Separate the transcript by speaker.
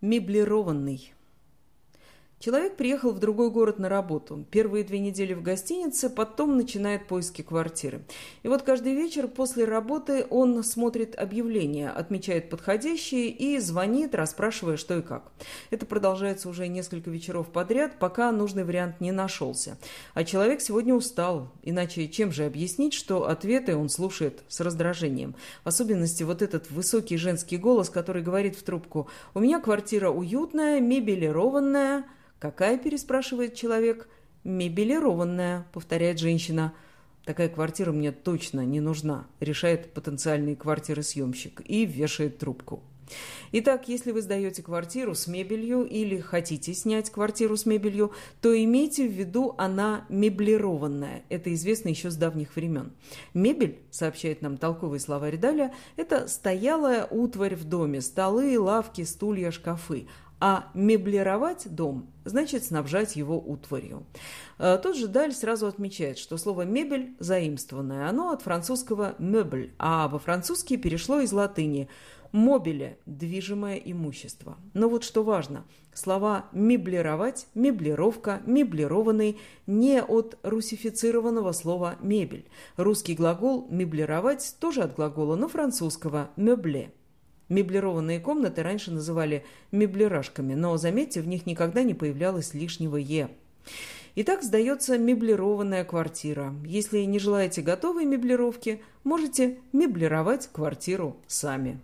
Speaker 1: Меблированный. Человек приехал в другой город на работу. Первые две недели в гостинице, потом начинает поиски квартиры. И вот каждый вечер после работы он смотрит объявления, отмечает подходящие и звонит, расспрашивая, что и как. Это продолжается уже несколько вечеров подряд, пока нужный вариант не нашелся. А человек сегодня устал, иначе чем же объяснить, что ответы он слушает с раздражением. В особенности вот этот высокий женский голос, который говорит в трубку «У меня квартира уютная, мебелированная», «Какая?» – переспрашивает человек. «Мебелированная», – повторяет женщина. «Такая квартира мне точно не нужна», – решает потенциальный квартиросъемщик и вешает трубку. Итак, если вы сдаете квартиру с мебелью или хотите снять квартиру с мебелью, то имейте в виду, она меблированная. Это известно еще с давних времен. Мебель, сообщает нам толковый словарь Даля, это стоялая утварь в доме, столы, лавки, стулья, шкафы. А меблировать дом значит снабжать его утварью. Э, тот же Даль сразу отмечает, что слово «мебель» заимствованное, оно от французского «мебль», а во французский перешло из латыни «мобиле» – движимое имущество. Но вот что важно, слова «меблировать», «меблировка», «меблированный» не от русифицированного слова «мебель». Русский глагол «меблировать» тоже от глагола, но французского «мебле». Меблированные комнаты раньше называли меблирашками, но, заметьте, в них никогда не появлялось лишнего «е». Итак, сдается меблированная квартира. Если не желаете готовой меблировки, можете меблировать квартиру сами.